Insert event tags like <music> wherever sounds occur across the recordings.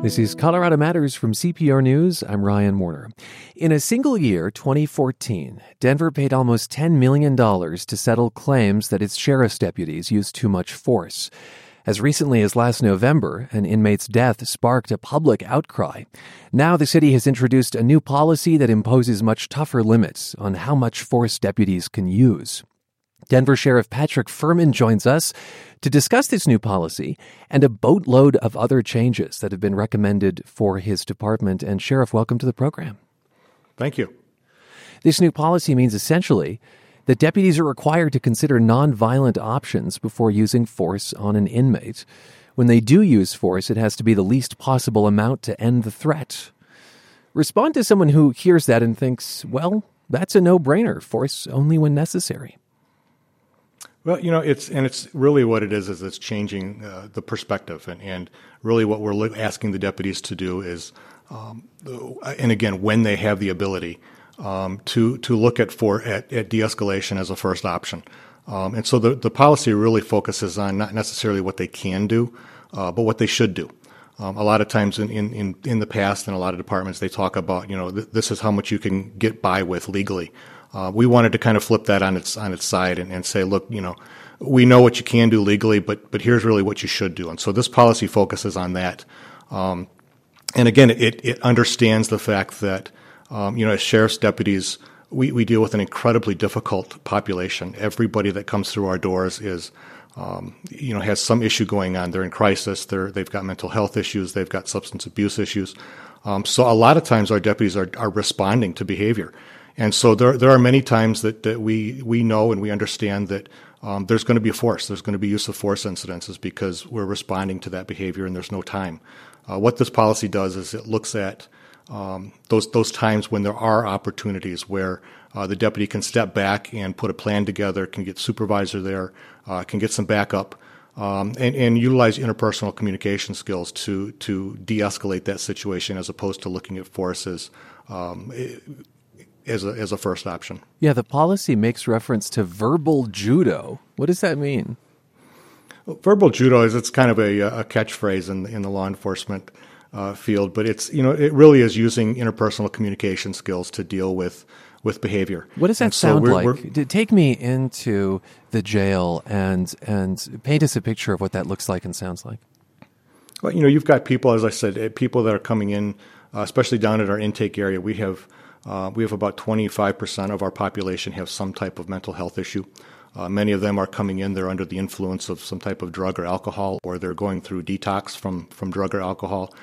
This is Colorado Matters from CPR News. I'm Ryan Warner. In a single year, 2014, Denver paid almost $10 million to settle claims that its sheriff's deputies used too much force. As recently as last November, an inmate's death sparked a public outcry. Now the city has introduced a new policy that imposes much tougher limits on how much force deputies can use. Denver Sheriff Patrick Firman joins us to discuss this new policy and a boatload of other changes that have been recommended for his department. And Sheriff, welcome to the program. Thank you. This new policy means essentially that deputies are required to consider nonviolent options before using force on an inmate. When they do use force, it has to be the least possible amount to end the threat. Respond to someone who hears that and thinks, well, that's a no brainer, force only when necessary. Well, you know, it's and it's really what it is is it's changing uh, the perspective, and, and really what we're asking the deputies to do is, um, and again, when they have the ability um, to to look at for at, at de-escalation as a first option, um, and so the the policy really focuses on not necessarily what they can do, uh, but what they should do. Um, a lot of times in, in, in the past in a lot of departments they talk about you know th- this is how much you can get by with legally uh, we wanted to kind of flip that on its on its side and, and say, look, you know, we know what you can do legally, but but here's really what you should do. And so this policy focuses on that. Um, and again, it, it understands the fact that um, you know, as sheriff's deputies, we, we deal with an incredibly difficult population. Everybody that comes through our doors is um, you know, has some issue going on. They're in crisis. They're, they've got mental health issues. They've got substance abuse issues. Um, so a lot of times our deputies are, are responding to behavior. And so there, there are many times that, that we, we know and we understand that um, there's going to be force. There's going to be use of force incidences because we're responding to that behavior and there's no time. Uh, what this policy does is it looks at um, those those times when there are opportunities where uh, the deputy can step back and put a plan together, can get supervisor there, uh, can get some backup, um, and, and, utilize interpersonal communication skills to to de-escalate that situation as opposed to looking at forces um, as a, as a first option. Yeah, the policy makes reference to verbal judo. What does that mean? Well, verbal judo is it's kind of a, a catchphrase in in the law enforcement uh, field, but it's you know it really is using interpersonal communication skills to deal with with behavior. What does that and sound so we're, like? We're, Take me into the jail and and paint us a picture of what that looks like and sounds like. Well, you know, you've got people, as I said, eh, people that are coming in, uh, especially down at our intake area. We have uh, we have about 25% of our population have some type of mental health issue. Uh, many of them are coming in, they're under the influence of some type of drug or alcohol, or they're going through detox from, from drug or alcohol.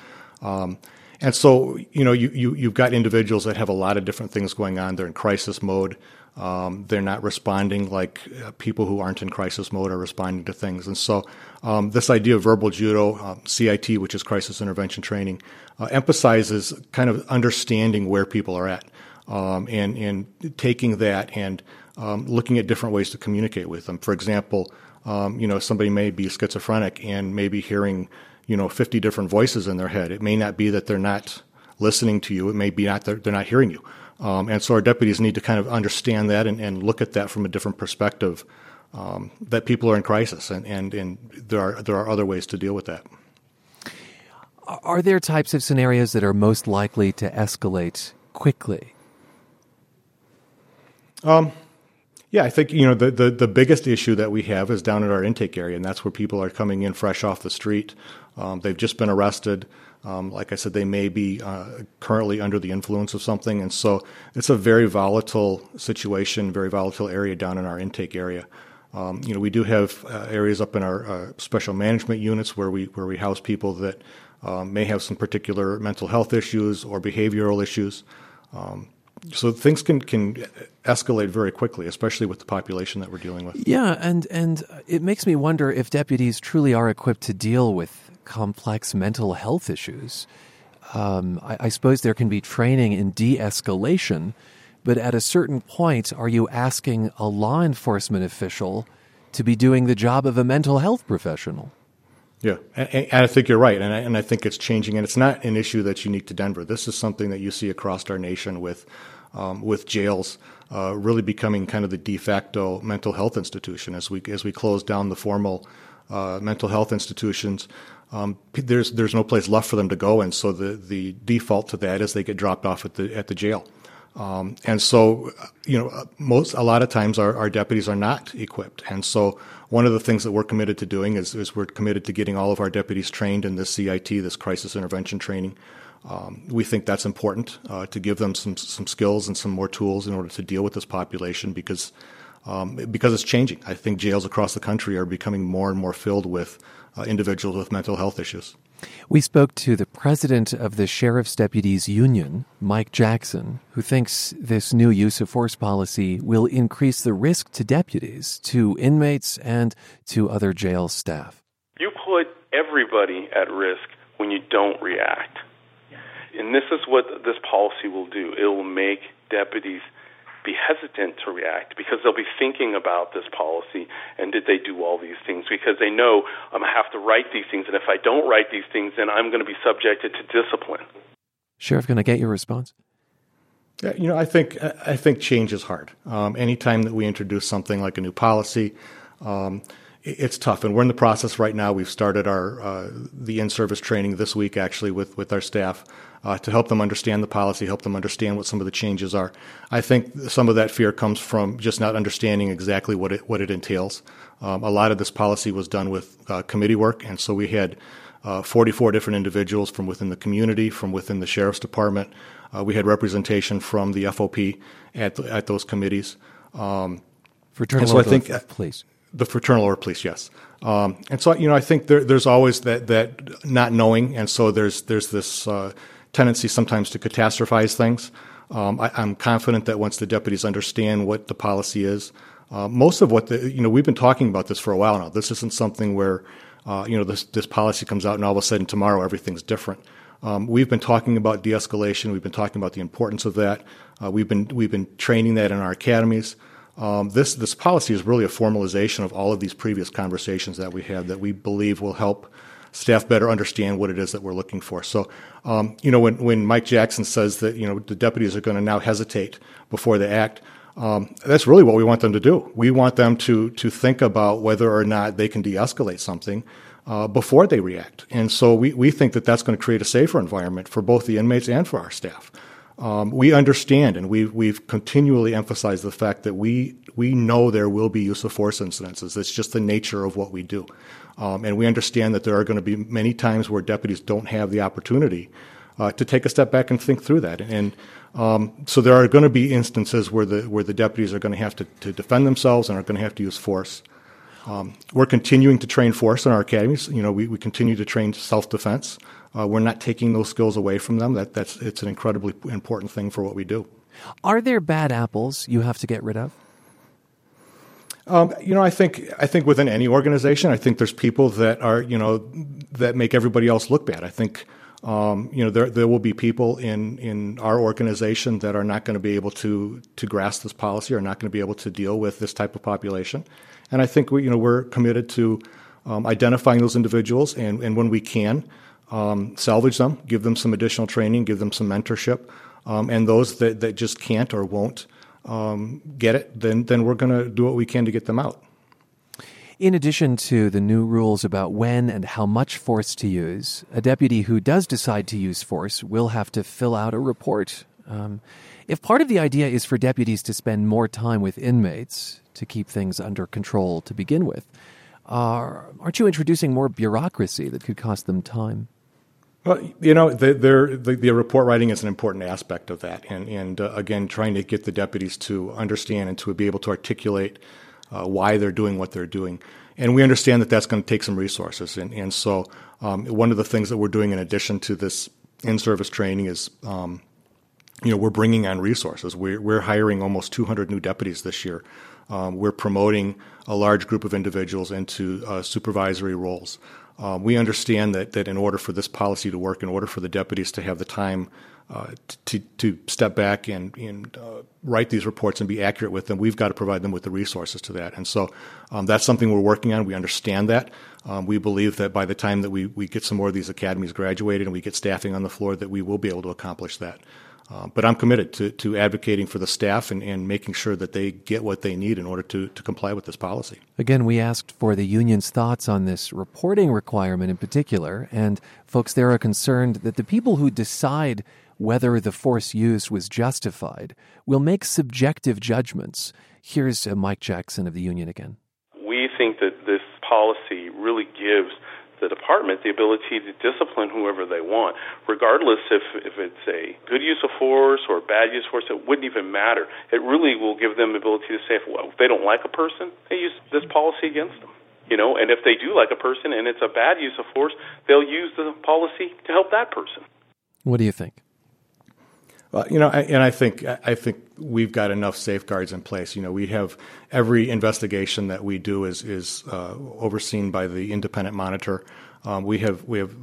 Um, and so, you know, you, you, you've got individuals that have a lot of different things going on. They're in crisis mode. Um, they're not responding like uh, people who aren't in crisis mode are responding to things. And so, um, this idea of verbal judo, uh, CIT, which is crisis intervention training, uh, emphasizes kind of understanding where people are at um, and, and taking that and um, looking at different ways to communicate with them. For example, um, you know, somebody may be schizophrenic and maybe hearing, you know, 50 different voices in their head. It may not be that they're not listening to you. It may be not that they're not hearing you. Um, and so our deputies need to kind of understand that and, and look at that from a different perspective. Um, that people are in crisis, and, and, and there are there are other ways to deal with that. Are there types of scenarios that are most likely to escalate quickly? Um, yeah, I think you know the, the, the biggest issue that we have is down at our intake area, and that's where people are coming in fresh off the street. Um, they've just been arrested. Um, like I said, they may be uh, currently under the influence of something, and so it's a very volatile situation, very volatile area down in our intake area. Um, you know, we do have uh, areas up in our uh, special management units where we where we house people that um, may have some particular mental health issues or behavioral issues. Um, so things can can escalate very quickly, especially with the population that we're dealing with. Yeah, and and it makes me wonder if deputies truly are equipped to deal with complex mental health issues. Um, I, I suppose there can be training in de-escalation, but at a certain point, are you asking a law enforcement official to be doing the job of a mental health professional? Yeah, and, I think you're right, and I, and I think it's changing, and it's not an issue that's unique to Denver. This is something that you see across our nation with um, with jails uh, really becoming kind of the de facto mental health institution as we as we close down the formal uh, mental health institutions, um, there's there's no place left for them to go, and so the the default to that is they get dropped off at the at the jail. Um, and so, you know, most a lot of times our, our deputies are not equipped, and so one of the things that we're committed to doing is, is we're committed to getting all of our deputies trained in this CIT, this crisis intervention training. Um, we think that's important uh, to give them some some skills and some more tools in order to deal with this population because um, because it's changing. I think jails across the country are becoming more and more filled with uh, individuals with mental health issues. We spoke to the president of the Sheriff's Deputies Union, Mike Jackson, who thinks this new use of force policy will increase the risk to deputies, to inmates, and to other jail staff. You put everybody at risk when you don't react. And this is what this policy will do it will make deputies be hesitant to react because they'll be thinking about this policy and did they do all these things because they know I'm going to have to write these things and if I don't write these things then I'm going to be subjected to discipline. Sheriff, can I get your response? Yeah, you know, I think I think change is hard. Um, anytime that we introduce something like a new policy, um, it's tough, and we're in the process right now. We've started our uh, the in-service training this week, actually, with with our staff uh, to help them understand the policy, help them understand what some of the changes are. I think some of that fear comes from just not understanding exactly what it what it entails. Um, a lot of this policy was done with uh, committee work, and so we had uh, 44 different individuals from within the community, from within the sheriff's department. Uh, we had representation from the FOP at the, at those committees. Um, fraternal so I think, police. The fraternal order police, yes. Um, and so you know, I think there, there's always that that not knowing, and so there's there's this uh, tendency sometimes to catastrophize things. Um, I, am confident that once the deputies understand what the policy is, uh, most of what the, you know, we've been talking about this for a while now. This isn't something where, uh, you know, this, this policy comes out and all of a sudden tomorrow everything's different. Um, we've been talking about de-escalation. We've been talking about the importance of that. Uh, we've been we've been training that in our academies. Um, this this policy is really a formalization of all of these previous conversations that we had that we believe will help staff better understand what it is that we're looking for. So, um, you know, when, when Mike Jackson says that, you know, the deputies are going to now hesitate before they act, um, that's really what we want them to do. We want them to, to think about whether or not they can de escalate something uh, before they react. And so we, we think that that's going to create a safer environment for both the inmates and for our staff. Um, we understand and we've, we've continually emphasized the fact that we, we know there will be use of force incidences. It's just the nature of what we do. Um, and we understand that there are going to be many times where deputies don't have the opportunity uh, to take a step back and think through that. And um, so there are going to be instances where the where the deputies are going to have to, to defend themselves and are going to have to use force. Um, we're continuing to train force in our academies. You know, we, we continue to train self defense. Uh, we're not taking those skills away from them. That that's it's an incredibly important thing for what we do. Are there bad apples you have to get rid of? Um, you know, I think I think within any organization, I think there's people that are you know that make everybody else look bad. I think um, you know there there will be people in in our organization that are not going to be able to to grasp this policy or not going to be able to deal with this type of population. And I think we you know we're committed to um, identifying those individuals and and when we can um, salvage them, give them some additional training, give them some mentorship, um, and those that that just can't or won't um, get it, then then we're going to do what we can to get them out. In addition to the new rules about when and how much force to use, a deputy who does decide to use force will have to fill out a report. Um, if part of the idea is for deputies to spend more time with inmates to keep things under control to begin with, uh, aren't you introducing more bureaucracy that could cost them time? Well, you know, the, the, the, report writing is an important aspect of that, and and uh, again, trying to get the deputies to understand and to be able to articulate uh, why they're doing what they're doing, and we understand that that's going to take some resources, and and so um, one of the things that we're doing in addition to this in-service training is. Um, you know, we're bringing on resources. We're, we're hiring almost 200 new deputies this year. Um, we're promoting a large group of individuals into uh, supervisory roles. Um, we understand that, that in order for this policy to work, in order for the deputies to have the time uh, to, to step back and, and uh, write these reports and be accurate with them, we've got to provide them with the resources to that. And so um, that's something we're working on. We understand that. Um, we believe that by the time that we, we get some more of these academies graduated and we get staffing on the floor, that we will be able to accomplish that. Uh, but I'm committed to, to advocating for the staff and, and making sure that they get what they need in order to, to comply with this policy. Again, we asked for the union's thoughts on this reporting requirement in particular, and folks there are concerned that the people who decide whether the force used was justified will make subjective judgments. Here's uh, Mike Jackson of the union again. We think that this policy really gives the department the ability to discipline whoever they want, regardless if, if it's a good use of force or bad use of force. It wouldn't even matter. It really will give them the ability to say, if, well, if they don't like a person, they use this policy against them. You know, and if they do like a person and it's a bad use of force, they'll use the policy to help that person. What do you think? Well, you know, and I think I think we've got enough safeguards in place. You know, we have every investigation that we do is is uh, overseen by the independent monitor. Um, we have we have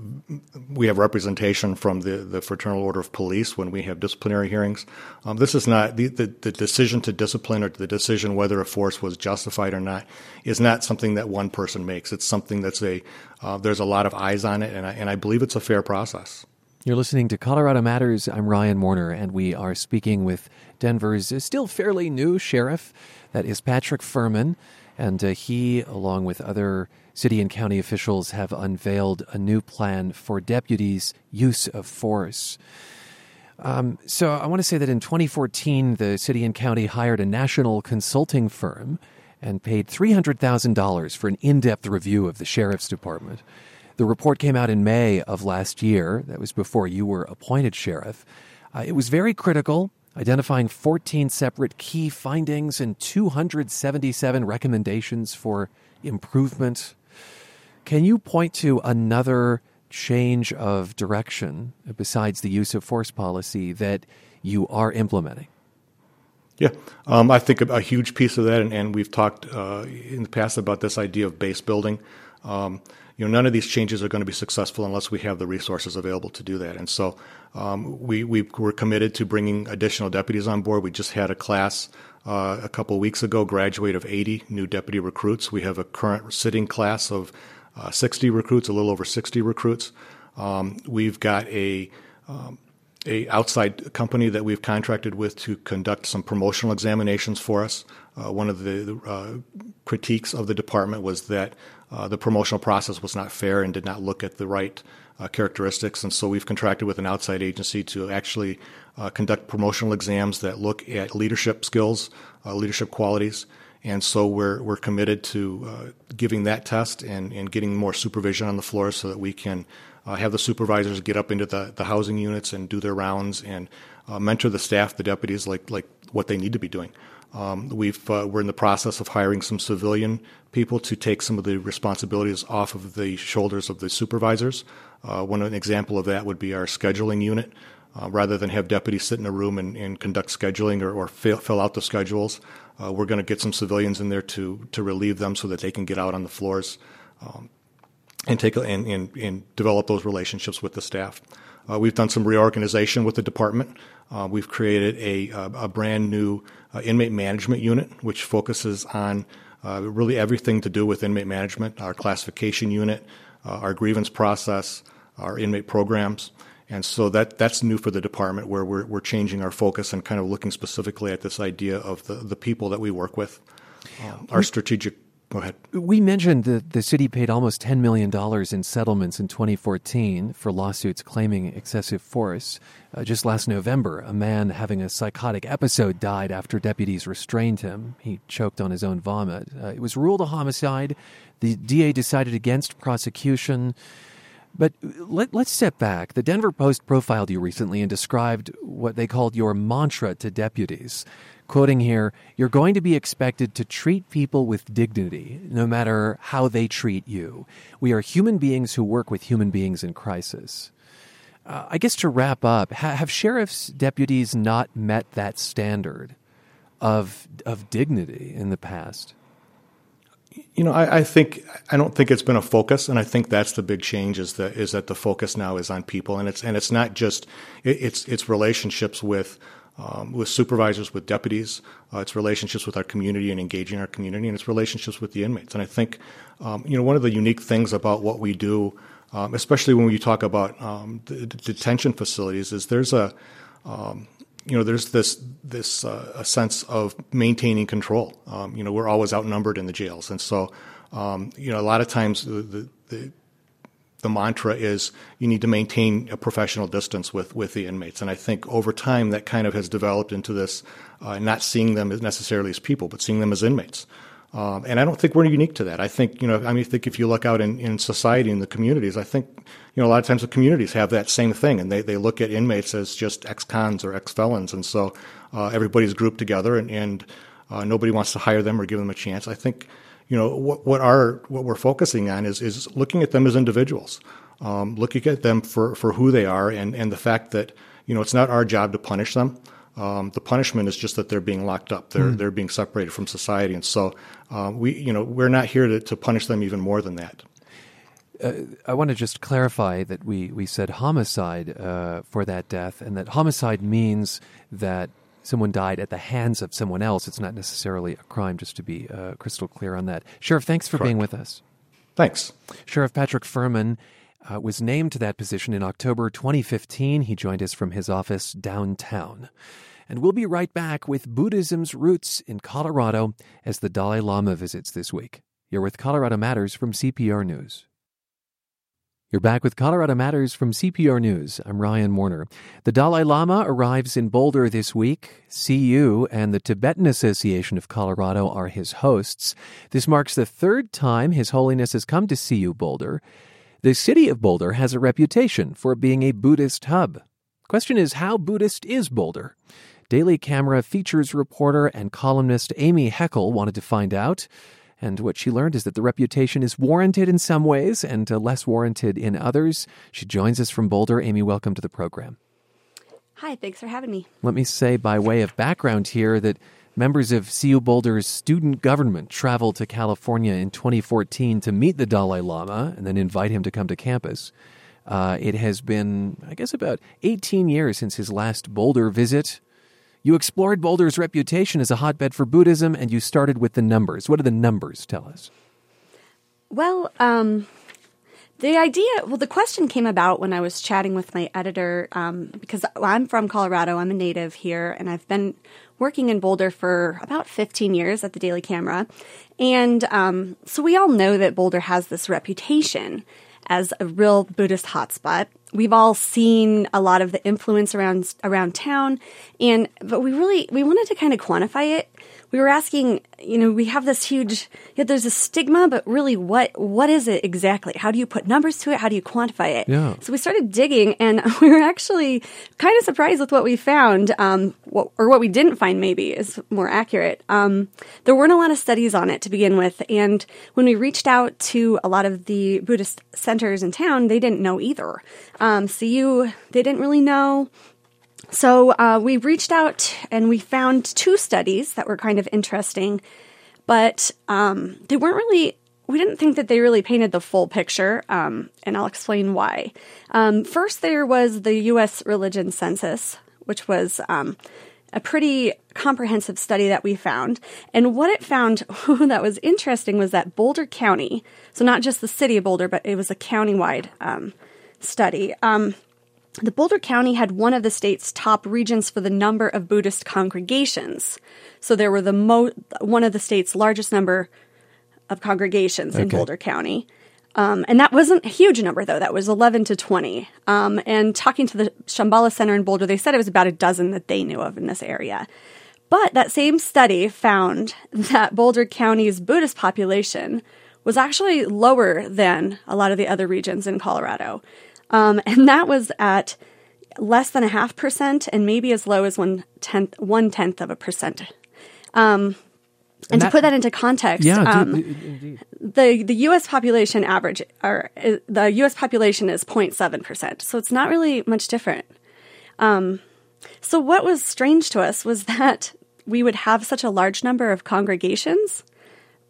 we have representation from the, the Fraternal Order of Police when we have disciplinary hearings. Um, this is not the, the, the decision to discipline or the decision whether a force was justified or not is not something that one person makes. It's something that's a uh, there's a lot of eyes on it, and I, and I believe it's a fair process. You're listening to Colorado Matters. I'm Ryan Warner, and we are speaking with Denver's still fairly new sheriff. That is Patrick Firman. And uh, he, along with other city and county officials, have unveiled a new plan for deputies' use of force. Um, so I want to say that in 2014, the city and county hired a national consulting firm and paid $300,000 for an in depth review of the sheriff's department. The report came out in May of last year. That was before you were appointed sheriff. Uh, it was very critical, identifying 14 separate key findings and 277 recommendations for improvement. Can you point to another change of direction besides the use of force policy that you are implementing? Yeah, um, I think a, huge piece of that, and, and we've talked uh, in the past about this idea of base building. Um, you know, none of these changes are going to be successful unless we have the resources available to do that. And so um, we, we were committed to bringing additional deputies on board. We just had a class uh, a couple weeks ago, graduate of 80 new deputy recruits. We have a current sitting class of uh, 60 recruits, a little over 60 recruits. Um, we've got a um, a outside company that we've contracted with to conduct some promotional examinations for us. Uh, one of the uh, critiques of the department was that uh, the promotional process was not fair and did not look at the right uh, characteristics. And so we've contracted with an outside agency to actually uh, conduct promotional exams that look at leadership skills, uh, leadership qualities. And so we're, we're committed to giving that test and, and getting more supervision on the floor so that we can uh, have the supervisors get up into the, the housing units and do their rounds and mentor the staff, the deputies, like, like what they need to be doing. Um, we've, uh, we're in the process of hiring some civilian people to take some of the responsibilities off of the shoulders of the supervisors. Uh, one an example of that would be our scheduling unit. Uh, rather than have deputies sit in a room and, and conduct scheduling or, or fill, fill, out the schedules, uh, we're going to get some civilians in there to to relieve them so that they can get out on the floors um, and take and, and, and develop those relationships with the staff. Uh, we've done some reorganization with the department. Uh, we've created a, a brand new uh, inmate management unit, which focuses on uh, really everything to do with inmate management, our classification unit, uh, our grievance process, our inmate programs. And so that, that's new for the department where we're, we're changing our focus and kind of looking specifically at this idea of the, the people that we work with. Um, our strategic Go ahead. We mentioned that the city paid almost $10 million in settlements in 2014 for lawsuits claiming excessive force. Uh, just last November, a man having a psychotic episode died after deputies restrained him. He choked on his own vomit. Uh, it was ruled a homicide. The DA decided against prosecution. But let, us step back. The Denver Post profiled you recently and described what they called your mantra to deputies. Quoting here, you're going to be expected to treat people with dignity, no matter how they treat you. We are human beings who work with human beings in crisis. Uh, I guess to wrap up, ha- have sheriff's deputies not met that standard of of dignity in the past? You know, I, I, think I don't think it's been a focus, and I think that's the big change is that is that the focus now is on people, and it's and it's not just it, it's it's relationships with um, with supervisors, with deputies. Uh, it's relationships with our community and engaging our community, and it's relationships with the inmates. And I think, um, you know, one of the unique things about what we do, um, especially when we talk about um, the, the detention facilities, is there's a um, you know, there's this this uh, a sense of maintaining control. Um, you know, we're always outnumbered in the jails, and so um, you know, a lot of times the, the the mantra is you need to maintain a professional distance with, with the inmates. And I think over time that kind of has developed into this uh, not seeing them necessarily as people, but seeing them as inmates. Um, and I don't think we're unique to that. I think, you know, I mean, I think if you look out in, in society, in the communities, I think, you know, a lot of times the communities have that same thing and they, they look at inmates as just ex-cons or ex-felons. And so uh, everybody's grouped together and, and uh, nobody wants to hire them or give them a chance. I think, you know, what, what our, what we're focusing on is, is looking at them as individuals, um, looking at them for, for who they are and, and the fact that, you know, it's not our job to punish them. Um, the punishment is just that they're being locked up. They're mm. they're being separated from society, and so uh, we you know we're not here to, to punish them even more than that. Uh, I want to just clarify that we we said homicide uh, for that death, and that homicide means that someone died at the hands of someone else. It's not necessarily a crime. Just to be uh, crystal clear on that, Sheriff. Thanks for Correct. being with us. Thanks, Sheriff Patrick Firman uh, was named to that position in October 2015. He joined us from his office downtown. And we'll be right back with Buddhism's roots in Colorado as the Dalai Lama visits this week. You're with Colorado Matters from CPR News. You're back with Colorado Matters from CPR News. I'm Ryan Warner. The Dalai Lama arrives in Boulder this week. CU and the Tibetan Association of Colorado are his hosts. This marks the third time His Holiness has come to CU Boulder. The city of Boulder has a reputation for being a Buddhist hub. Question is, how Buddhist is Boulder? Daily Camera features reporter and columnist Aimee Heckel wanted to find out. And what she learned is that the reputation is warranted in some ways and uh, less warranted in others. She joins us from Boulder. Aimee, welcome to the program. Hi, thanks for having me. Let me say, by way of background here, that Members of CU Boulder's student government traveled to California in 2014 to meet the Dalai Lama and then invite him to come to campus. Uh, it has been, I guess, about 18 years since his last Boulder visit. You explored Boulder's reputation as a hotbed for Buddhism and you started with the numbers. What do the numbers tell us? Well, um, the idea, well, the question came about when I was chatting with my editor um, because I'm from Colorado. I'm a native here, and I've been working in Boulder for about 15 years at the Daily Camera. And um, so we all know that Boulder has this reputation as a real Buddhist hotspot. We've all seen a lot of the influence around around town, and but we really we wanted to kind of quantify it we were asking, you know, we have this huge, yeah, there's a stigma, but really what, what is it exactly? How do you put numbers to it? How do you quantify it? Yeah. So we started digging and <laughs> we were actually kind of surprised with what we found, um, what, or what we didn't find maybe is more accurate. Um, there weren't a lot of studies on it to begin with. And when we reached out to a lot of the Buddhist centers in town, they didn't know either. Um, you, they didn't really know. So uh, we reached out and we found two studies that were kind of interesting, but um, they weren't really. We didn't think that they really painted the full picture, um, and I'll explain why. Um, first, there was the U.S. Religion Census, which was um, a pretty comprehensive study that we found. And what it found <laughs> that was interesting was that Boulder County, so not just the city of Boulder, but it was a countywide um, study. The Boulder County had one of the state's top regions for the number of Buddhist congregations. So there were the mo- one of the state's largest number of congregations okay. in Boulder County. Um, and that wasn't a huge number, though. That was 11 to 20. Um, and talking to the Shambhala Center in Boulder, they said it was about a dozen that they knew of in this area. But that same study found that Boulder County's Buddhist population was actually lower than a lot of the other regions in Colorado. Um, and that was at less than a half percent and maybe as low as one tenth, one tenth of a percent. Um, and, and that, to put that into context, yeah, um, the the U.S. population average, or uh, the U.S. population is 0.7 percent, so it's not really much different. Um, so what was strange to us was that we would have such a large number of congregations,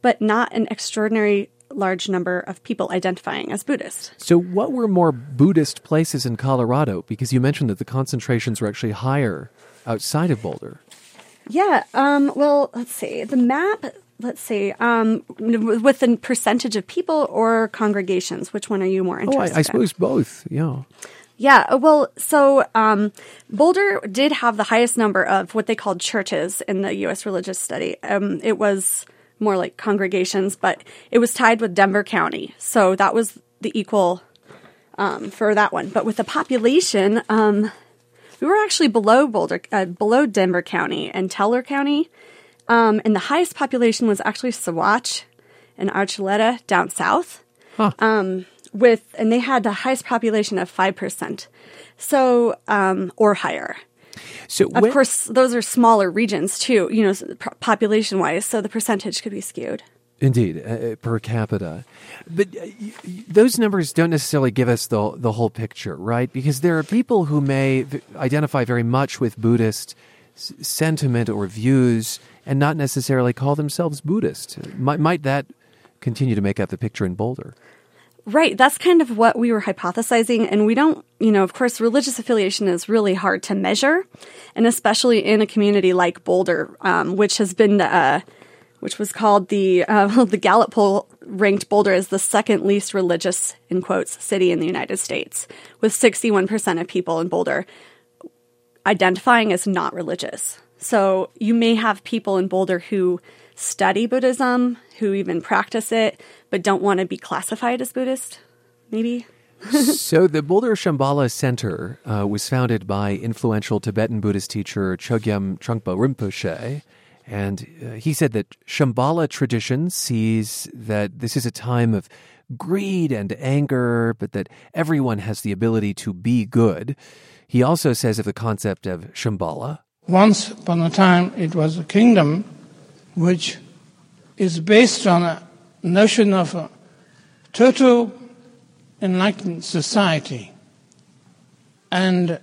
but not an extraordinary large number of people identifying as Buddhist. So, what were more Buddhist places in Colorado? Because you mentioned that the concentrations were actually higher outside of Boulder. Yeah. Um, well, let's see. The map. Let's see. Um, with the percentage of people or congregations, which one are you more interested? Oh, I, I suppose in? both. Yeah. Yeah, uh, well, so um, Boulder did have the highest number of what they called churches in the U.S. religious study. Um, it was more like congregations, but it was tied with Denver County. So that was the equal um, for that one. But with the population, um, we were actually below Boulder, uh, below Denver County and Teller County. Um, and the highest population was actually Saguache and Archuleta down south. Huh. Um, with and they had the highest population of five percent, so um, or higher. So Of when- course, those are smaller regions too. You know, population wise, so the percentage could be skewed. Indeed, uh, per capita. But uh, those numbers don't necessarily give us the, the whole picture, right? Because there are people who may v- identify very much with Buddhist s- sentiment or views and not necessarily call themselves Buddhist. Might, might that continue to make up the picture in Boulder? Right. That's kind of what we were hypothesizing. And we don't, you know, of course, religious affiliation is really hard to measure. And especially in a community like Boulder, um, which has been, uh, which was called the, uh, <laughs> the Gallup poll ranked Boulder as the second least religious, in quotes, city in the United States, with 61% of people in Boulder identifying as not religious. So you may have people in Boulder who study Buddhism, who even practice it, but don't want to be classified as Buddhist, maybe. <laughs> so the Boulder Shambhala Center uh, was founded by influential Tibetan Buddhist teacher Chogyam Trungpa Rinpoche. And uh, he said that Shambhala tradition sees that this is a time of greed and anger, but that everyone has the ability to be good. He also says of the concept of Shambhala. Once upon a time, it was a kingdom which is based on a notion of a total enlightened society. And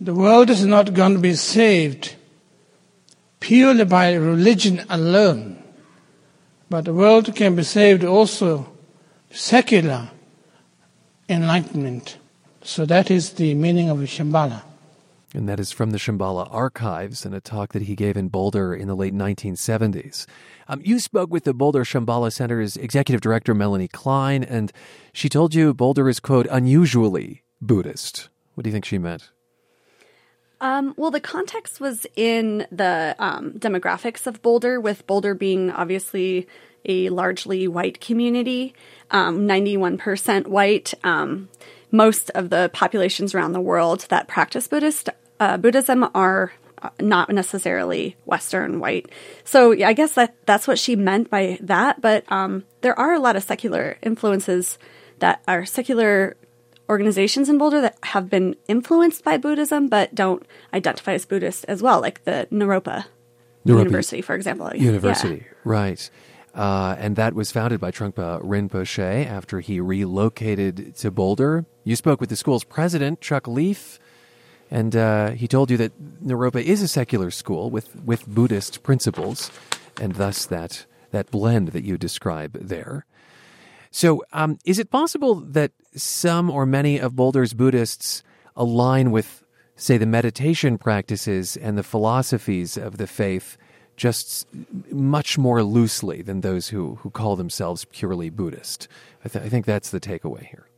the world is not going to be saved purely by religion alone, but the world can be saved also secular enlightenment. So that is the meaning of Shambhala. And that is from the Shambhala archives in a talk that he gave in Boulder in the late 1970s. Um, you spoke with the Boulder Shambhala Center's executive director, Melanie Klein, and she told you Boulder is, quote, unusually Buddhist. What do you think she meant? Um, well, the context was in the um, demographics of Boulder, with Boulder being obviously a largely white community, um, 91% white. Um, most of the populations around the world that practice Buddhist uh, Buddhism are not necessarily Western white. So yeah, I guess that that's what she meant by that. But um, there are a lot of secular influences that are secular organizations in Boulder that have been influenced by Buddhism but don't identify as Buddhist as well, like the Naropa, Naropa University, for example. University, Yeah. right. Uh, and that was founded by Trungpa Rinpoche after he relocated to Boulder. You spoke with the school's president, Chuck Lief, and uh, he told you that Naropa is a secular school with, with Buddhist principles, and thus that, that blend that you describe there. So, um, is it possible that some or many of Boulder's Buddhists align with, say, the meditation practices and the philosophies of the faith just much more loosely than those who, who call themselves purely Buddhist? I, th- I think that's the takeaway here.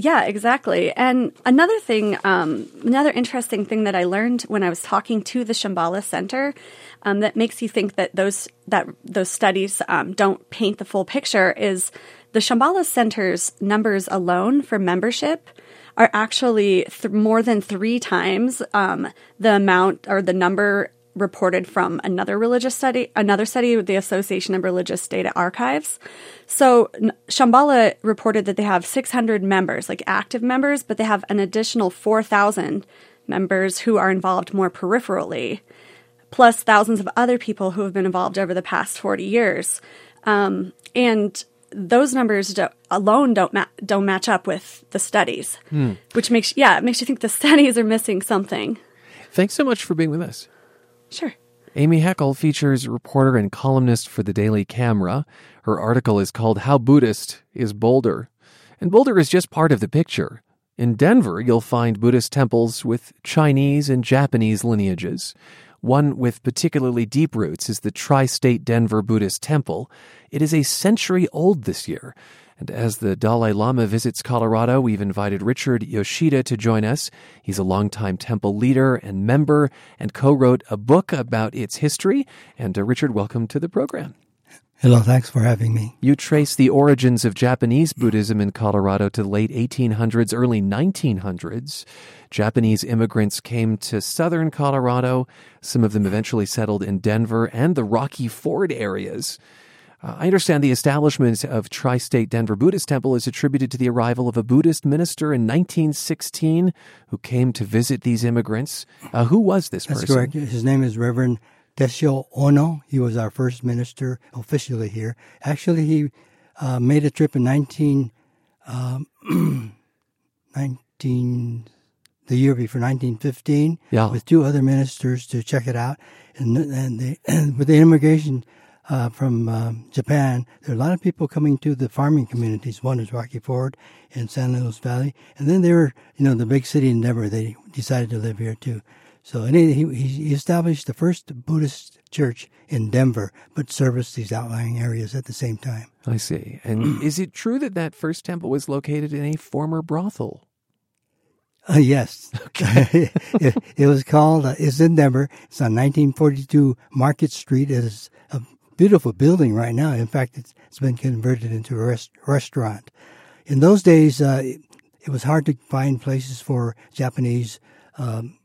Yeah, exactly. And another thing, um, another interesting thing that I learned when I was talking to the Shambhala Center, um, that makes you think that those that those studies um, don't paint the full picture is the Shambhala Center's numbers alone for membership are actually th- more than three times um, the amount or the number reported from another religious study, another study with the Association of Religious Data Archives. So Shambhala reported that they have 600 members, like active members, but they have an additional 4,000 members who are involved more peripherally, plus thousands of other people who have been involved over the past 40 years. Um, and those numbers do, alone don't ma- don't match up with the studies, which makes yeah it makes you think the <laughs> studies are missing something. Thanks so much for being with us. Sure. Aimee Heckel features reporter and columnist for the Daily Camera. Her article is called How Buddhist is Boulder? And Boulder is just part of the picture. In Denver, you'll find Buddhist temples with Chinese and Japanese lineages. One with particularly deep roots is the Tri State Denver Buddhist Temple. It is a century old this year, And as the Dalai Lama visits Colorado, we've invited Richard Yoshida to join us. He's a longtime temple leader and member and co wrote a book about its history. And uh, Richard, welcome to the program. Hello, thanks for having me. You trace the origins of Japanese Buddhism in Colorado to the late 1800s, early 1900s. Japanese immigrants came to southern Colorado. Some of them eventually settled in Denver and the Rocky Ford areas. Uh, I understand the establishment of Tri State Denver Buddhist Temple is attributed to the arrival of a Buddhist minister in 1916 who came to visit these immigrants. Uh, who was this That's person? correct. His name is Reverend Desio Ono. He was our first minister officially here. Actually, he uh, made a trip in 19, um, <clears throat> 19, the year before 1915 Yeah. with two other ministers to check it out. And, and, they, and <clears throat> with the immigration uh, from um, Japan, there are a lot of people coming to the farming communities. One is Rocky Ford in San Luis Valley. And then they were, you know, the big city in Denver, they decided to live here too. So and he, he he established the first Buddhist church in Denver, but serviced these outlying areas at the same time. I see. And <clears throat> is it true that that first temple was located in a former brothel? Uh, yes, <laughs> it, it was called. Uh, it's in Denver. It's on 1942 Market Street. It is a beautiful building right now. In fact, it's, it's been converted into a rest, restaurant. In those days, uh, it, it was hard to find places for Japanese um,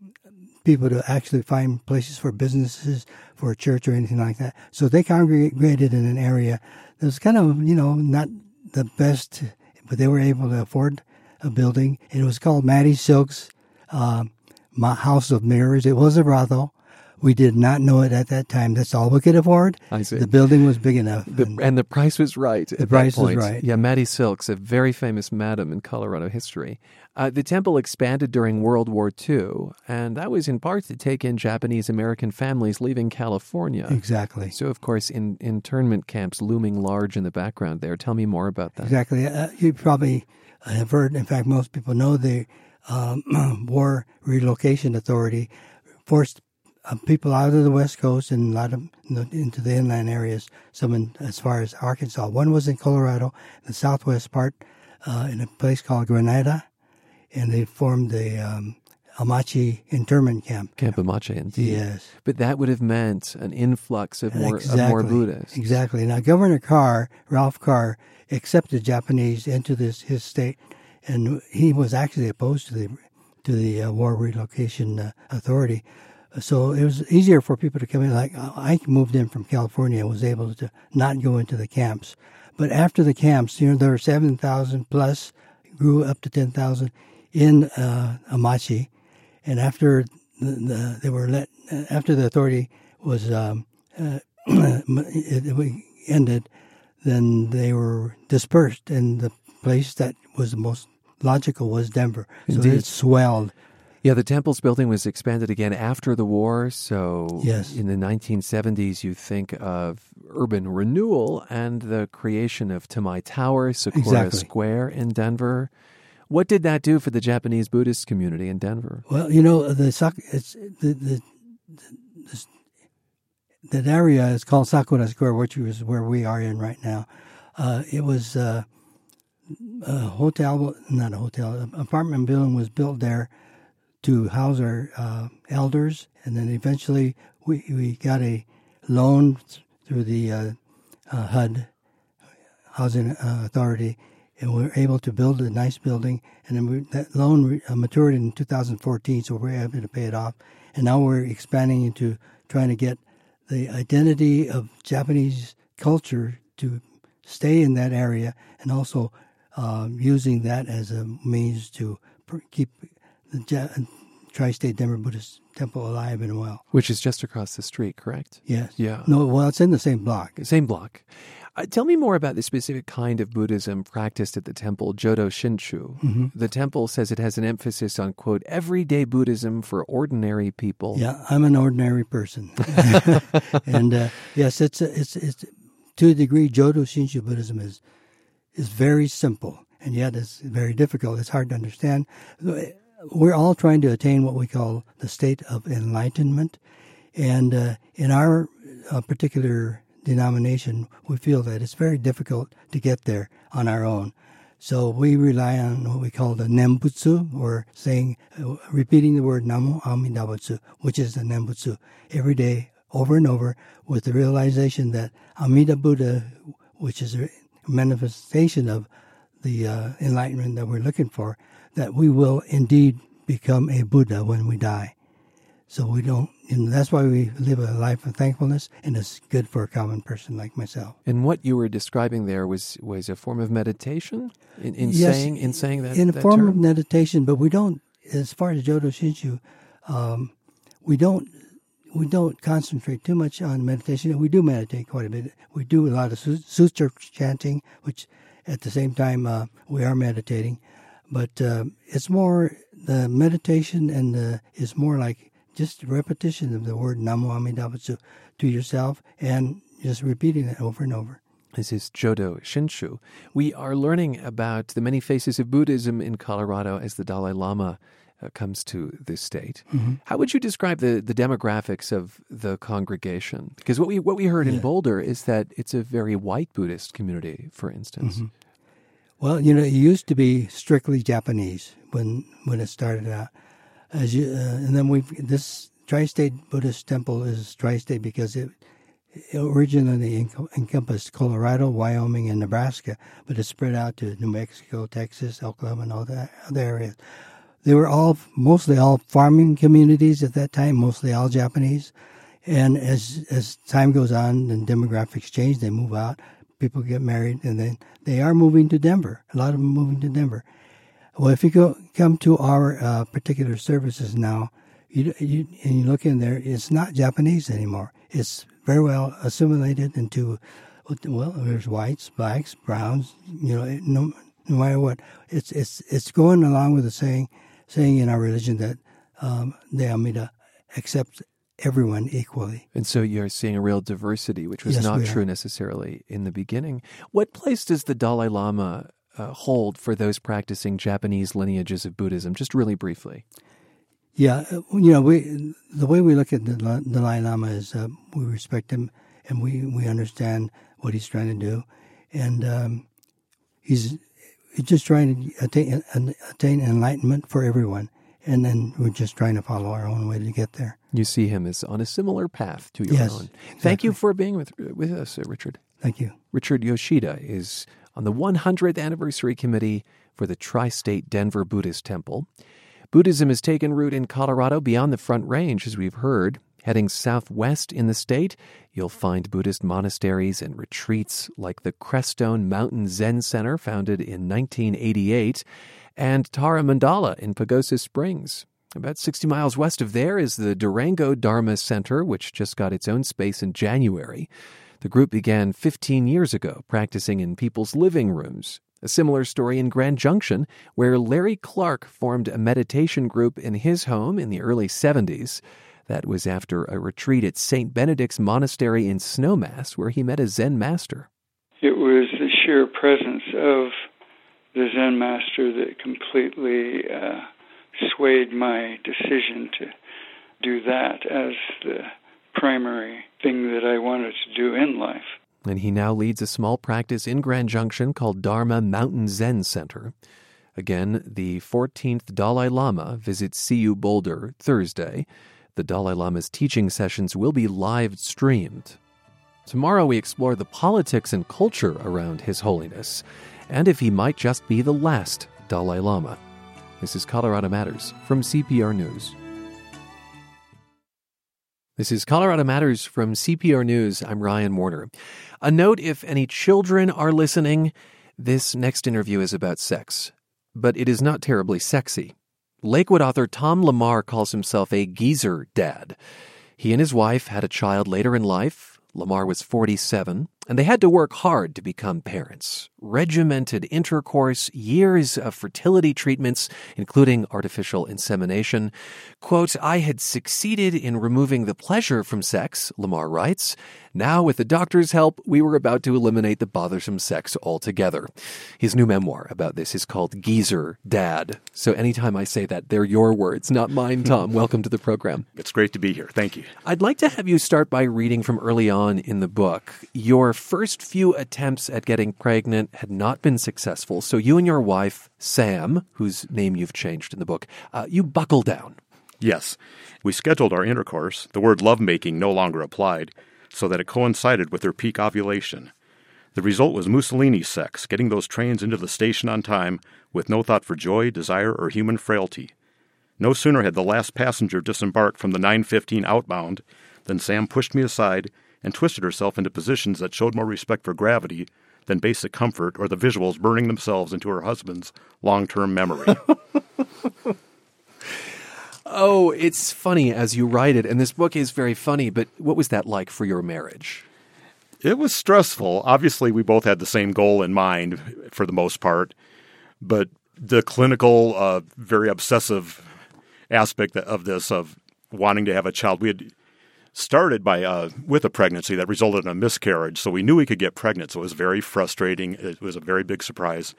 people to actually find places for businesses, for a church or anything like that. So they congregated in an area that was kind of, you know, not the best, but they were able to afford a building. And It was called Mattie Silk's Ma- House of Mirrors. It was a brothel. We did not know it at that time. That's all we could afford. I see. The building was big enough. The, and- and the price was right. The price was right. Yeah, Mattie Silks, a very famous madam in Colorado history. Uh, the temple expanded during World War II, and that was in part to take in Japanese American families leaving California. exactly. So, of course, in internment camps looming large in the background there. Tell me more about that. Exactly. Uh, you probably have heard, in fact, most people know the um, <clears throat> War Relocation Authority forced uh, people out of the West Coast and a lot of into the inland areas, some in, as far as Arkansas. One was in Colorado, the southwest part, uh, in a place called Granada, and they formed the um, Amache internment camp. Camp Amache, indeed. Yes. But that would have meant an influx of more, exactly. of more Buddhists. Exactly. Now, Governor Carr, Ralph Carr, accepted Japanese into this his state, and he was actually opposed to the to the uh, War Relocation uh, Authority. So it was easier for people to come in. Like I moved in from California and was able to not go into the camps. But after the camps, you know, there were seven thousand plus, grew up to ten thousand in uh, Amache, and after the, the, they were let, after the authority was um, uh, <clears throat> it, it ended, then they were dispersed, and the place that was the most logical was Denver. So Indeed. it swelled. Yeah, the temple's building was expanded again after the war. So, Yes. in the 1970s, you think of urban renewal and the creation of Tamai Tower, Sakura Exactly. Square in Denver. What did that do for the Japanese Buddhist community in Denver? Well, you know the the the, the that area is called Sakura Square, which is where we are in right now. Uh, it was uh, a hotel, not a hotel, an apartment building was built there to house our uh, elders, and then eventually we we got a loan through the uh, uh, HUD, Housing uh, Authority, and we were able to build a nice building. And then we, that loan re- uh, matured in 2014, so we were able to pay it off. And now we're expanding into trying to get the identity of Japanese culture to stay in that area, and also using that as a means to pr- keep the Tri-State Denver Buddhist Temple alive and well. Which is just across the street, correct? Yes. Yeah. No, well, it's in the same block. Same block. Uh, tell me more about the specific kind of Buddhism practiced at the temple, Jodo Shinshu. Mm-hmm. The temple says it has an emphasis on, quote, everyday Buddhism for ordinary people. Yeah, I'm an ordinary person, <laughs> and uh, yes, it's it's it's to a degree. Jodo Shinshu Buddhism is is very simple, and yet it's very difficult. It's hard to understand. We're all trying to attain what we call the state of enlightenment, and uh, in our uh, particular denomination, we feel that it's very difficult to get there on our own. So we rely on what we call the Nembutsu, or saying, uh, repeating the word Namo Amida Butsu, which is the Nembutsu, every day, over and over, with the realization that Amida Buddha, which is a manifestation of the uh, enlightenment that we're looking for, that we will indeed become a Buddha when we die. So we don't, and that's why we live a life of thankfulness, and it's good for a common person like myself. And what you were describing there was was a form of meditation in, in Yes, saying in saying that in a that form term? of meditation, but we don't, as far as Jodo Shinshu, um, we don't we don't concentrate too much on meditation. We do meditate quite a bit. We do a lot of sutra chanting, which at the same time uh, we are meditating, but uh, it's more the meditation and the is more like just repetition of the word Namo Amida Butsu to yourself and just repeating it over and over. This is Jodo Shinshu. We are learning about the many faces of Buddhism in Colorado as the Dalai Lama uh, comes to this state. Mm-hmm. How would you describe the, the demographics of the congregation? Because what we what we heard in Boulder is that it's a very white Buddhist community, for instance. Mm-hmm. Well, you know, it used to be strictly Japanese when when it started out. As you, uh, and then we this tri-state Buddhist temple is tri-state because it, it originally enc- encompassed Colorado, Wyoming, and Nebraska, but it spread out to New Mexico, Texas, Oklahoma, and all that other areas. They were all mostly all farming communities at that time, mostly all Japanese. And as as time goes on and demographics change, they move out. People get married, and then they are moving to Denver. A lot of them moving to Denver. Well, if you go come to our uh, particular services now, you, you and you look in there, it's not Japanese anymore. It's very well assimilated into well, there's whites, blacks, browns. You know, no, no matter what, it's it's it's going along with the saying saying in our religion that um, the Amida accepts everyone equally. And so you're seeing a real diversity, which was Yes, not true necessarily in the beginning. What place does the Dalai Lama uh, hold for those practicing Japanese lineages of Buddhism? Just really briefly. Yeah, uh, you know, we the way we look at the Dalai- Lama is uh, we respect him and we, we understand what he's trying to do, and um, he's he's just trying to attain attain enlightenment for everyone, and then we're just trying to follow our own way to get there. You see him as on a similar path to your Yes, own. Thank you for being with with us, uh, Richard. Thank you. Richard Yoshida is on the 100th anniversary committee for the Tri State Denver Buddhist Temple. Buddhism has taken root in Colorado beyond the Front Range, as we've heard. Heading southwest in the state, you'll find Buddhist monasteries and retreats like the Crestone Mountain Zen Center, founded in 1988, and Tara Mandala in Pagosa Springs. About 60 miles west of there is the Durango Dharma Center, which just got its own space in January. The group began 15 years ago, practicing in people's living rooms. A similar story in Grand Junction, where Larry Clark formed a meditation group in his home in the early 70s. That was after a retreat at St. Benedict's Monastery in Snowmass, where he met a Zen master. It was the sheer presence of the Zen master that completely uh, swayed my decision to do that as the primary thing that I wanted to do in life. and he now leads a small practice in Grand Junction called Dharma Mountain Zen Center. Again, the 14th Dalai Lama visits CU Boulder Thursday. The Dalai Lama's teaching sessions will be live streamed. Tomorrow, we explore the politics and culture around His Holiness, and if he might just be the last Dalai Lama. This is Colorado Matters from CPR News. This is Colorado Matters from CPR News. I'm Ryan Warner. A note if any children are listening, this next interview is about sex, but it is not terribly sexy. Lakewood author Tom LaMarr calls himself a geezer dad. He and his wife had a child later in life. LaMarr was 47, and they had to work hard to become parents. Regimented intercourse, years of fertility treatments, including artificial insemination. Quote, I had succeeded in removing the pleasure from sex, LaMarr writes. Now, with the doctor's help, we were about to eliminate the bothersome sex altogether. His new memoir about this is called Geezer Dad. So anytime I say that, they're your words, not mine, <laughs> Tom. Welcome to the program. It's great to be here. Thank you. I'd like to have you start by reading from early on in the book. Your first few attempts at getting pregnant had not been successful, so you and your wife, Sam, whose name you've changed in the book, uh, you buckle down. Yes. We scheduled our intercourse. The word lovemaking no longer applied, so that it coincided with her peak ovulation. The result was Mussolini sex, getting those trains into the station on time with no thought for joy, desire, or human frailty. No sooner had the last passenger disembarked from the 915 outbound than Sam pushed me aside and twisted herself into positions that showed more respect for gravity than basic comfort or the visuals burning themselves into her husband's long term memory. <laughs> Oh, it's funny as you write it, and this book is very funny, but what was that like for your marriage? It was stressful. Obviously, we both had the same goal in mind for the most part, but the clinical, uh, very obsessive aspect of this, of wanting to have a child, we had started by uh, with a pregnancy that resulted in a miscarriage. So we knew we could get pregnant. So it was very frustrating. It was a very big surprise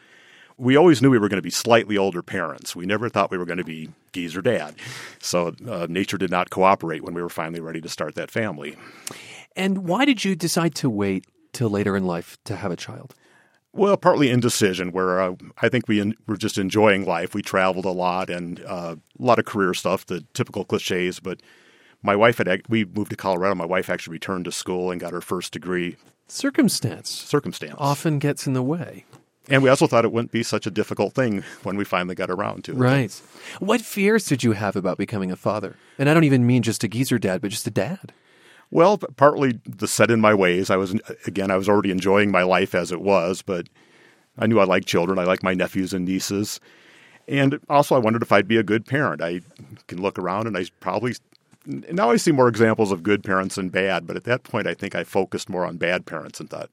we always knew we were going to be slightly older parents. We never thought we were going to be geezer dad. So uh, nature did not cooperate when we were finally ready to start that family. And why did you decide to wait till later in life to have a child? Well, partly indecision, where uh, I think we in, were just enjoying life. We traveled a lot and uh, a lot of career stuff, the typical cliches. But my wife had we moved to Colorado. My wife actually returned to school and got her first degree. Circumstance, circumstance, often gets in the way. And we also thought it wouldn't be such a difficult thing when we finally got around to it. Right. What fears did you have about becoming a father? And I don't even mean just a geezer dad, but just a dad. Well, partly the set in my ways. I was again, I was already enjoying my life as it was, but I knew I liked children. I liked my nephews and nieces, and also I wondered if I'd be a good parent. I can look around and I probably now I see more examples of good parents than bad, but at that point I think I focused more on bad parents and thought,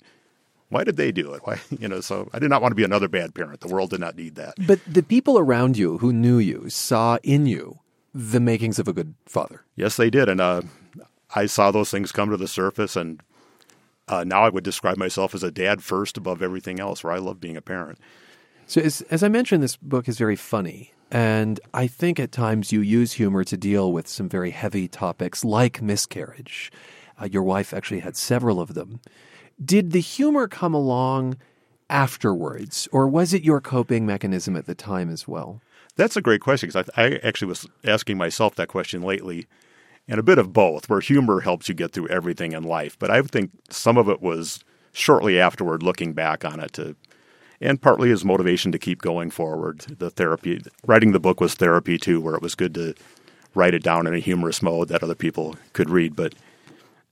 why did they do it? Why, you know, so I did not want to be another bad parent. The world did not need that. But the people around you who knew you saw in you the makings of a good father. Yes, they did. And uh, I saw those things come to the surface. And uh, now I would describe myself as a dad first above everything else, where I love being a parent. So, as, as I mentioned, this book is very funny. And I think at times you use humor to deal with some very heavy topics like miscarriage. Uh, your wife actually had several of them. Did the humor come along afterwards, or was it your coping mechanism at the time as well? That's a great question because I, I, actually was asking myself that question lately, and a bit of both, where humor helps you get through everything in life. But I think some of it was shortly afterward, looking back on it, to, and partly as motivation to keep going forward. The therapy, writing the book was therapy too, where it was good to write it down in a humorous mode that other people could read. But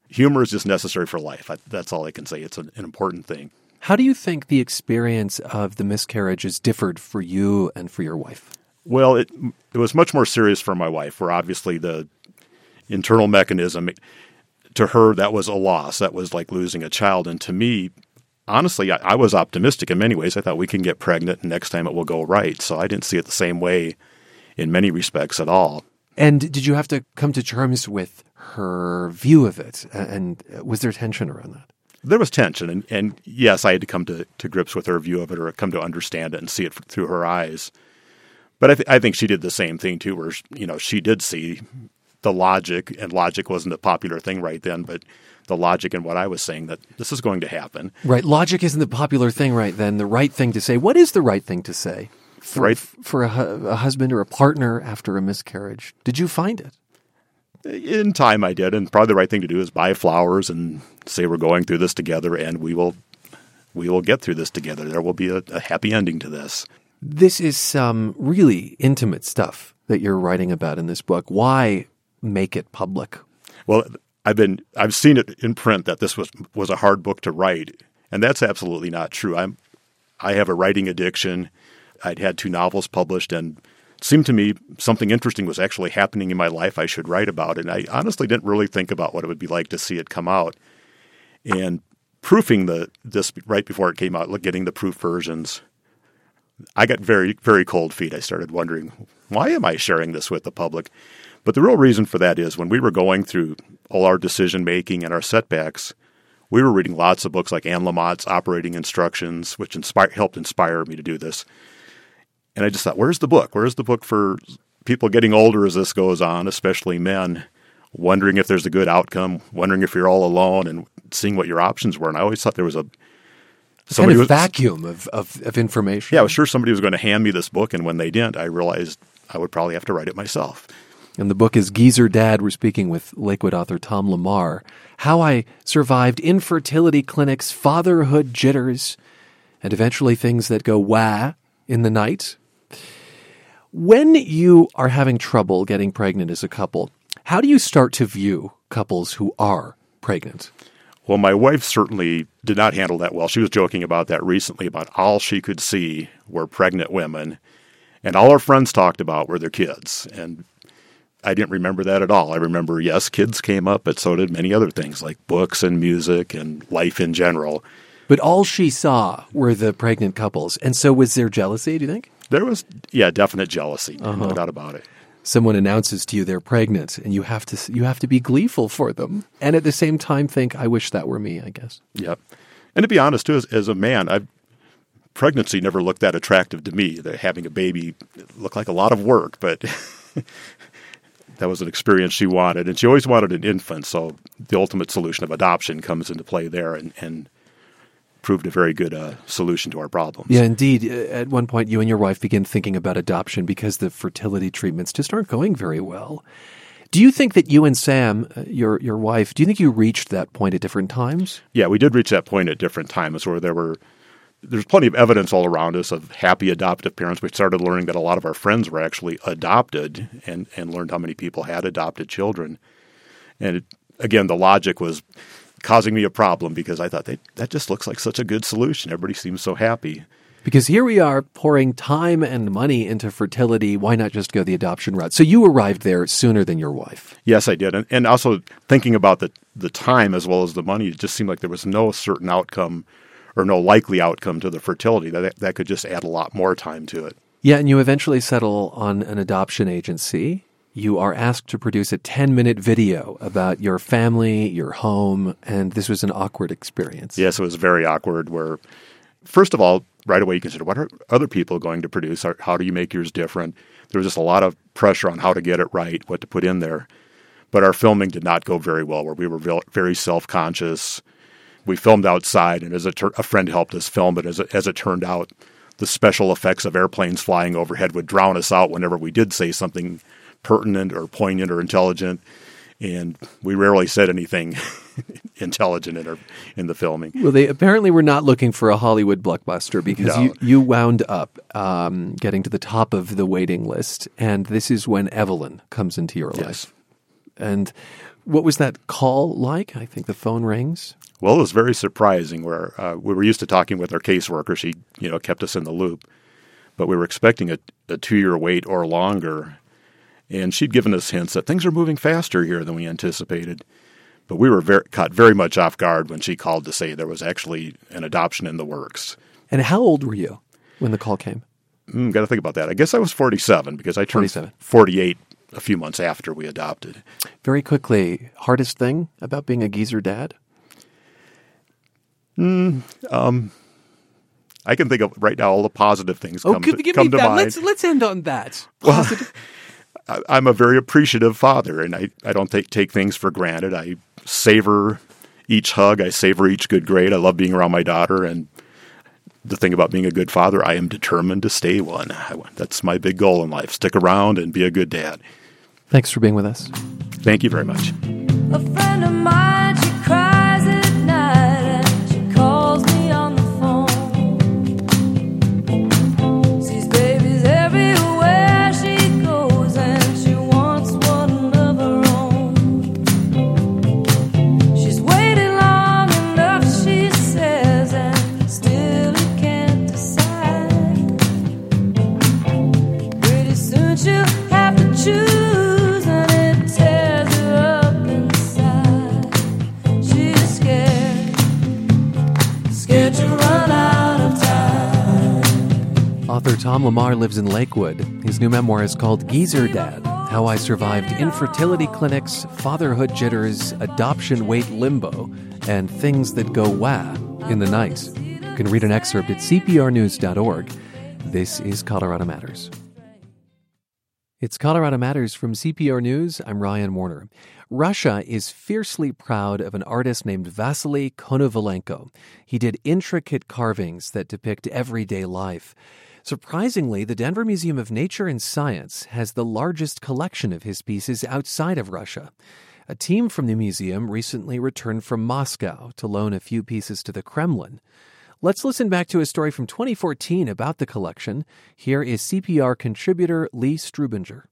humor is just necessary for life. I, that's all I can say. It's an, an important thing. How do you think the experience of the miscarriages differed for you and for your wife? Well, it it was much more serious for my wife. Where obviously the internal mechanism to her that was a loss. That was like losing a child, and to me, honestly, I, I was optimistic in many ways. I thought we can get pregnant, and next time it will go right. So I didn't see it the same way in many respects at all. And did you have to come to terms with her view of it? And was there tension around that? There was tension, and, and yes, I had to come to, to grips with her view of it, or come to understand it and see it through her eyes. But I, th- I think she did the same thing too, where you know she did see the logic, and logic wasn't a popular thing right then, but the logic in what I was saying that this is going to happen. Right, logic isn't the popular thing right then. The right thing to say. What is the right thing to say for, right. for a, a husband or a partner after a miscarriage? Did you find it? In time, I did, and probably the right thing to do is buy flowers and say we're going through this together, and we will we will get through this together. There will be a, a happy ending to this. This is some really intimate stuff that you're writing about in this book. Why make it public? Well, I've been I've seen it in print that this was was a hard book to write, and that's absolutely not true. I'm I have a writing addiction. I'd had two novels published, and seemed to me something interesting was actually happening in my life I should write about. And I honestly didn't really think about what it would be like to see it come out. And proofing the this right before it came out, getting the proof versions, I got very very cold feet. I started wondering why am I sharing this with the public? But the real reason for that is when we were going through all our decision making and our setbacks, we were reading lots of books like Anne Lamott's Operating Instructions, which inspired, helped inspire me to do this. And I just thought, where's the book? Where's the book for people getting older as this goes on, especially men, wondering if there's a good outcome, wondering if you're all alone, and seeing what your options were. And I always thought there was a somebody kind of was, vacuum of, of, of information. Yeah, I was sure somebody was going to hand me this book, and when they didn't, I realized I would probably have to write it myself. And the book is Geezer Dad. We're speaking with Lakewood author Tom LaMarr. How I Survived Infertility Clinics, Fatherhood Jitters, and eventually things that go wah in the night. When you are having trouble getting pregnant as a couple, how do you start to view couples who are pregnant? Well, my wife certainly did not handle that well. She was joking about that recently about all she could see were pregnant women, and all her friends talked about were their kids. And I didn't remember that at all. I remember, yes, kids came up, but so did many other things like books and music and life in general. But all she saw were the pregnant couples. And so was there jealousy, do you think? There was, yeah, definite jealousy. Uh-huh. No doubt about it. Someone announces to you they're pregnant and you have to you have to be gleeful for them. And at the same time think I wish that were me, I guess. Yep. And to be honest too as, as a man, I pregnancy never looked that attractive to me. That having a baby looked like a lot of work, but <laughs> that was an experience she wanted, and she always wanted an infant. So the ultimate solution of adoption comes into play there, and, and proved a very good uh, solution to our problems. Yeah, indeed. Uh, at one point, you and your wife begin thinking about adoption because the fertility treatments just aren't going very well. Do you think that you and Sam, uh, your your wife, do you think you reached that point at different times? Yeah, we did reach that point at different times where there were there's plenty of evidence all around us of happy adoptive parents. We started learning that a lot of our friends were actually adopted and, and learned how many people had adopted children. And it, again, the logic was causing me a problem because I thought they, that just looks like such a good solution. Everybody seems so happy. Because here we are pouring time and money into fertility. Why not just go the adoption route? So you arrived there sooner than your wife. Yes, I did. And, and also thinking about the, the time as well as the money, it just seemed like there was no certain outcome or no likely outcome to the fertility. That that could just add a lot more time to it. Yeah, and you eventually settle on an adoption agency. You are asked to produce a 10 minute video about your family, your home, and this was an awkward experience. Yes, it was very awkward. Where, first of all, right away you consider what are other people going to produce? How do you make yours different? There was just a lot of pressure on how to get it right, what to put in there. But our filming did not go very well, where we were very self conscious we filmed outside, and as a, ter- a friend helped us film it. As as it turned out, the special effects of airplanes flying overhead would drown us out whenever we did say something pertinent or poignant or intelligent. And we rarely said anything <laughs> intelligent in, our, in the filming. Well, they apparently were not looking for a Hollywood blockbuster because no. you, you wound up um, getting to the top of the waiting list. And this is when Evelyn comes into your yes. life. And what was that call like? I think the phone rings. Well, it was very surprising. Where uh, we were used to talking with our caseworker, she you know kept us in the loop, but we were expecting a, a two-year wait or longer, and she'd given us hints that things are moving faster here than we anticipated. But we were very, caught very much off guard when she called to say there was actually an adoption in the works. And how old were you when the call came? Mm, Got to think about that. I guess I was 47 because I turned 47. 48 a few months after we adopted. Very quickly, hardest thing about being a geezer dad? Mm, um, I can think of right now all the positive things oh, come, to, give come me to that. mind. Let's let's end on that. Positive. <laughs> Well, I'm a very appreciative father, and I, I don't take take things for granted. I savor each hug. I savor each good grade. I love being around my daughter, and the thing about being a good father, I am determined to stay one. I, that's my big goal in life: stick around and be a good dad. Thanks for being with us. Thank you very much. LaMarr lives in Lakewood. His new memoir is called Geezer Dad how I survived infertility clinics, fatherhood jitters, adoption wait limbo, and things that go wah in the night. You can read an excerpt at cprnews.org. This is Colorado Matters. It's Colorado Matters from CPR News. I'm Ryan Warner. Russia is fiercely proud of an artist named Vasily Konovalenko. He did intricate carvings that depict everyday life. Surprisingly, the Denver Museum of Nature and Science has the largest collection of his pieces outside of Russia. A team from the museum recently returned from Moscow to loan a few pieces to the Kremlin. Let's listen back to a story from 2014 about the collection. Here is CPR contributor Lee Strubinger.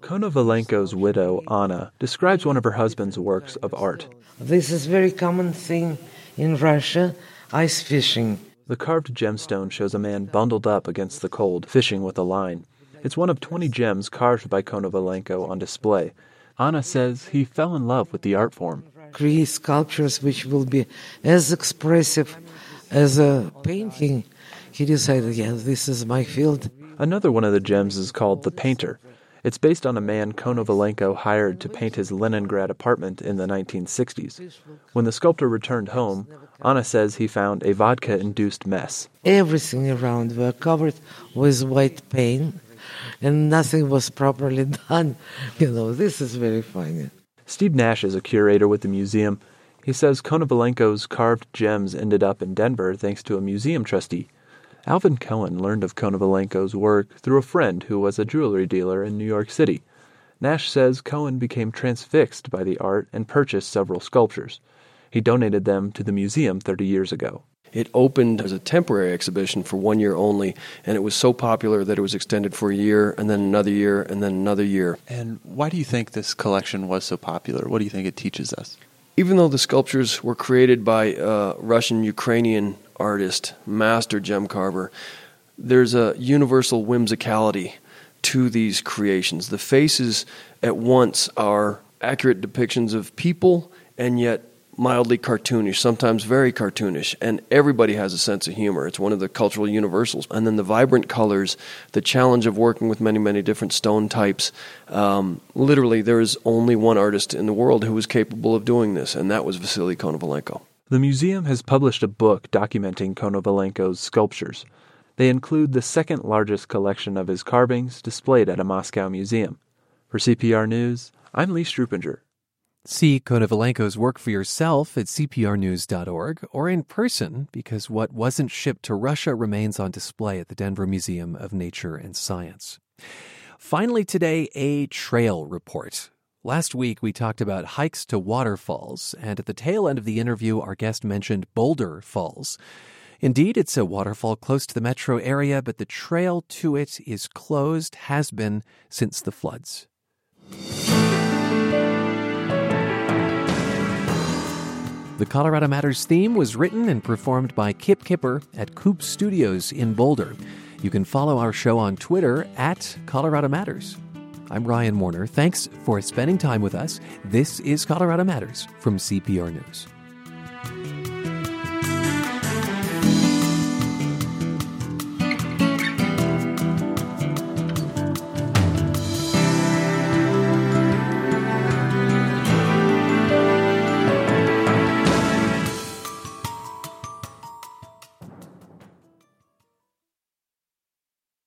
Konovalenko's widow, Anna, describes one of her husband's works of art. This is very common thing in Russia, ice fishing. The carved gemstone shows a man bundled up against the cold, fishing with a line. It's one of 20 gems carved by Konovalenko on display. Anna says he fell in love with the art form. Create sculptures which will be as expressive as a painting, he decided, yes, this is my field. Another one of the gems is called The Painter. It's based on a man Konovalenko hired to paint his Leningrad apartment in the 1960s. When the sculptor returned home, Anna says he found a vodka induced mess. Everything around were covered with white paint, and nothing was properly <laughs> done. You know, this is very funny. Steve Nash is a curator with the museum. He says Konovalenko's carved gems ended up in Denver thanks to a museum trustee. Alvin Cohen learned of Konovalenko's work through a friend who was a jewelry dealer in New York City. Nash says Cohen became transfixed by the art and purchased several sculptures. He donated them to the museum 30 years ago. It opened as a temporary exhibition for one year only, and it was so popular that it was extended for a year, and then another year, and then another year. And why do you think this collection was so popular? What do you think it teaches us? even though the sculptures were created by a Russian Ukrainian artist, master gem carver, there's a universal whimsicality to these creations. The faces at once are accurate depictions of people and yet mildly cartoonish, sometimes very cartoonish, and everybody has a sense of humor. It's one of the cultural universals. And then the vibrant colors, the challenge of working with many, many different stone types. Um, literally, there is only one artist in the world who was capable of doing this, and that was Vasily Konovalenko. The museum has published a book documenting Konovalenko's sculptures. They include the second largest collection of his carvings displayed at a Moscow museum. For CPR News, I'm Lee Strubinger. See Konovalenko's work for yourself at cprnews.org or in person because what wasn't shipped to Russia remains on display at the Denver Museum of Nature and Science. Finally, today, a trail report. Last week, we talked about hikes to waterfalls, and at the tail end of the interview, our guest mentioned Boulder Falls. Indeed, it's a waterfall close to the metro area, but the trail to it is closed, has been since the floods. The Colorado Matters theme was written and performed by Kip Kipper at Coop Studios in Boulder. You can follow our show on Twitter at Colorado Matters. I'm Ryan Warner. Thanks for spending time with us. This is Colorado Matters from CPR News.